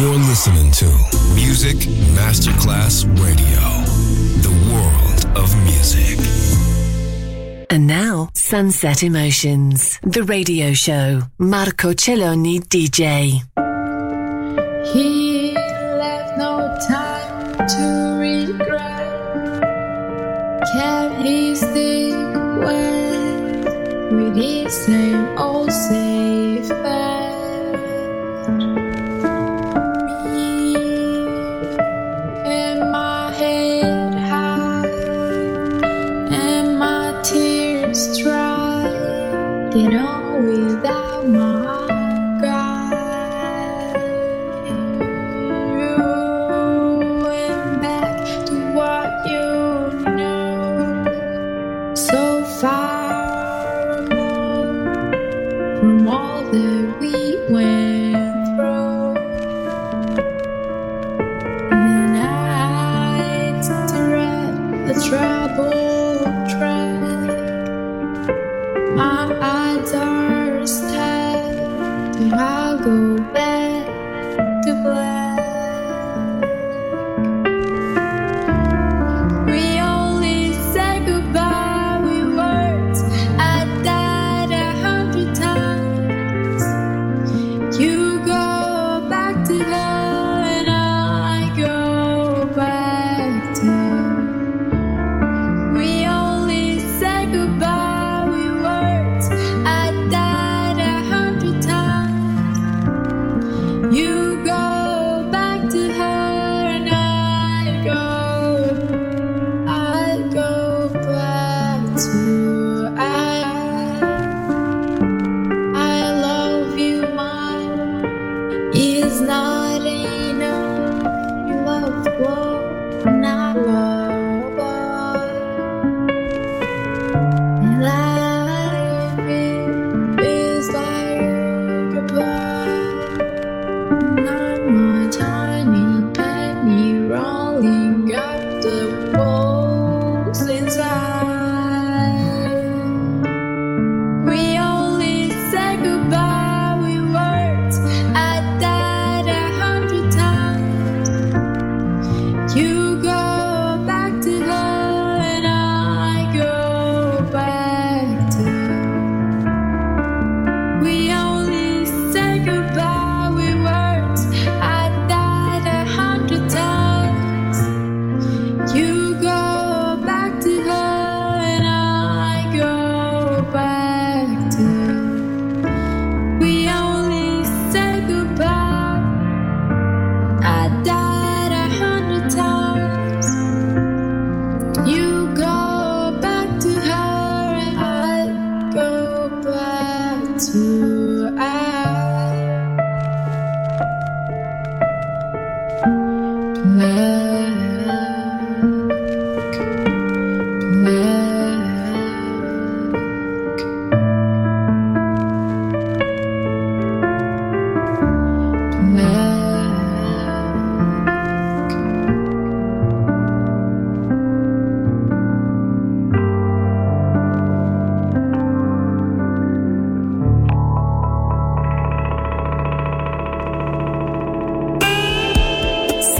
You're listening to Music Masterclass Radio, the world of music. And now, Sunset Emotions, the radio show. Marco Celloni DJ. He left no time to regret. Kept his dick wet with his same old same?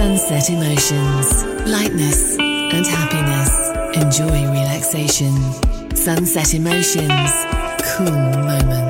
Sunset emotions, lightness, and happiness. Enjoy relaxation. Sunset emotions, cool moments.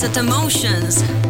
Sunset Emotions.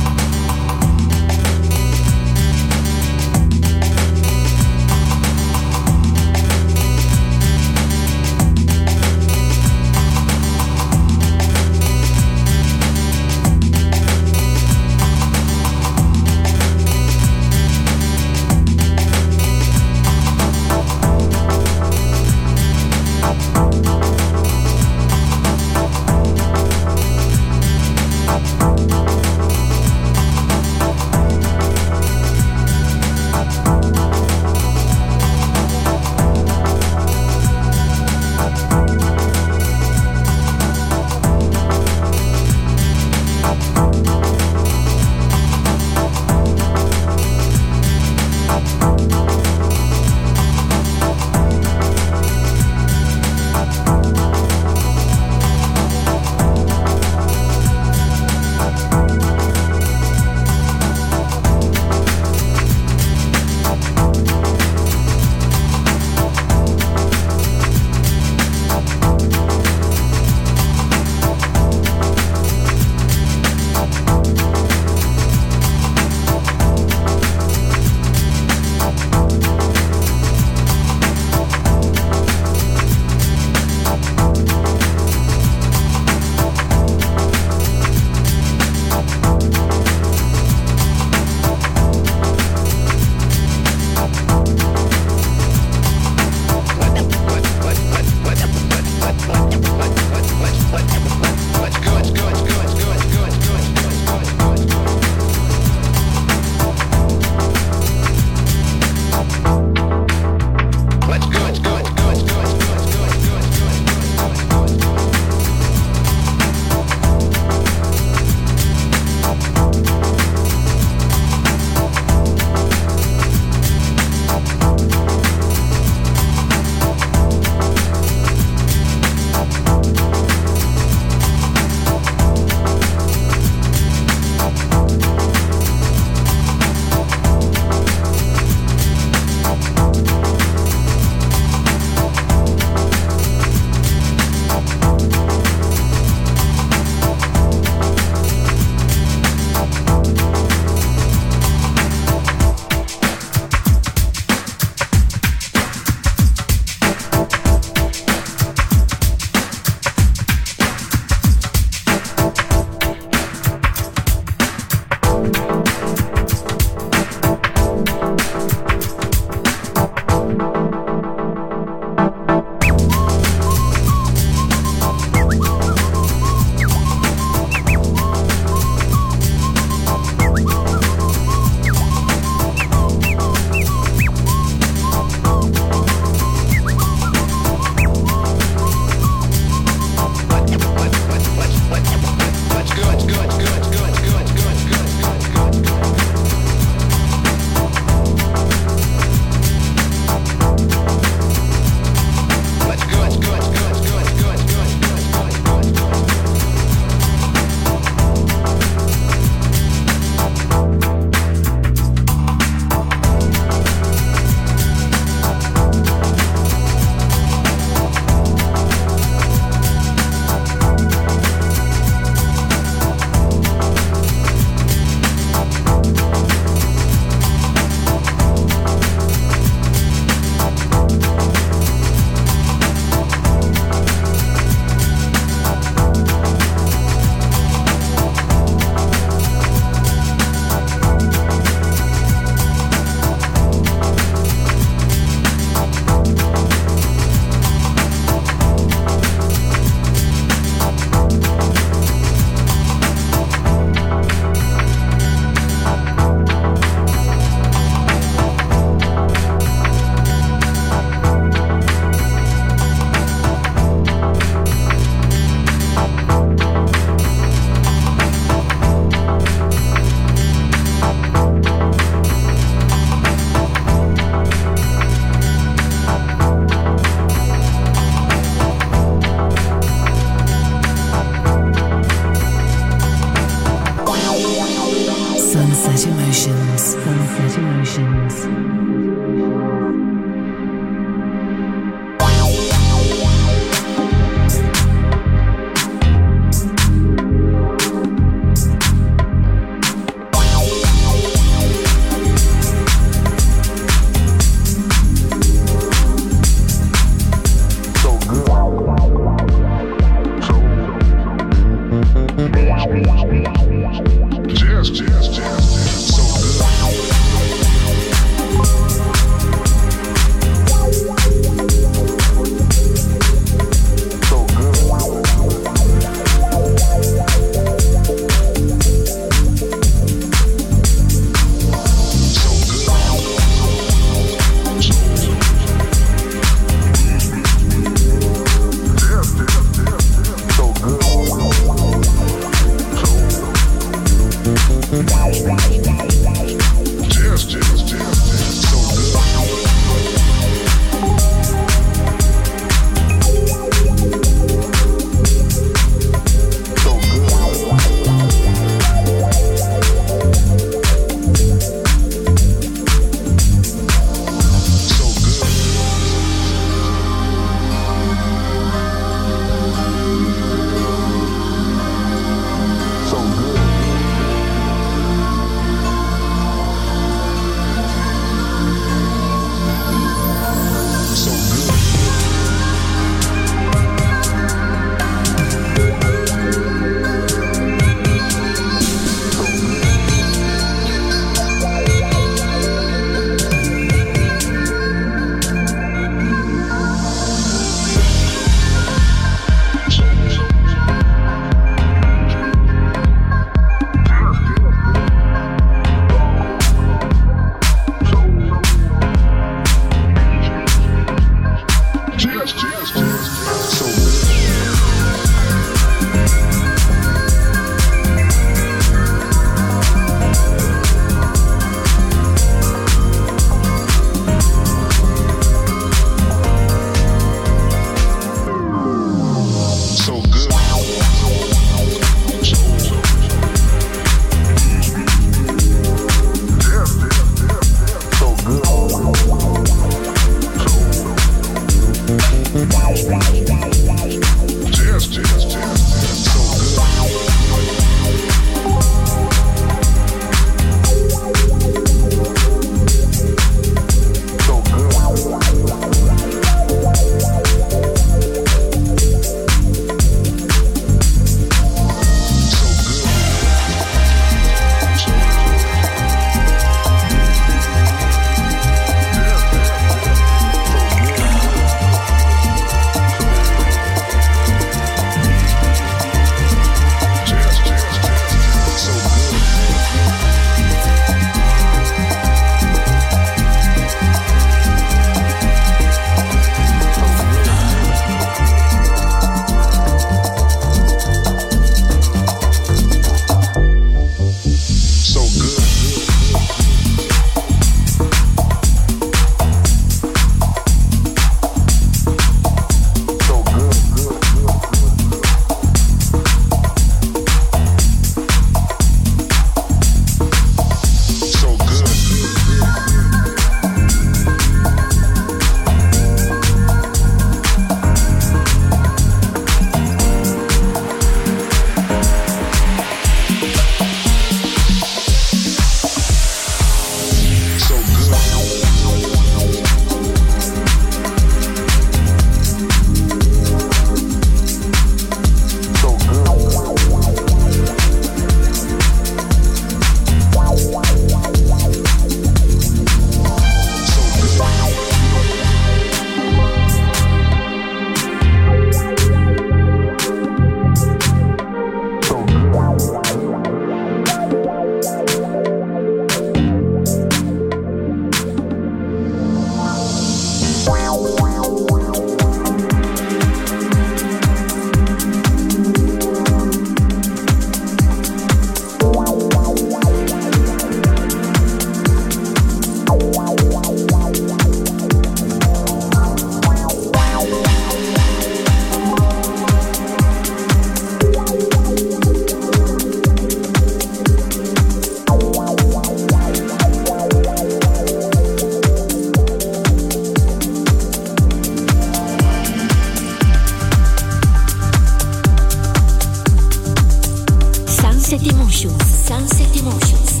Emotions, Sunset Emotions.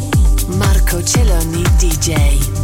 Marco Celloni, DJ.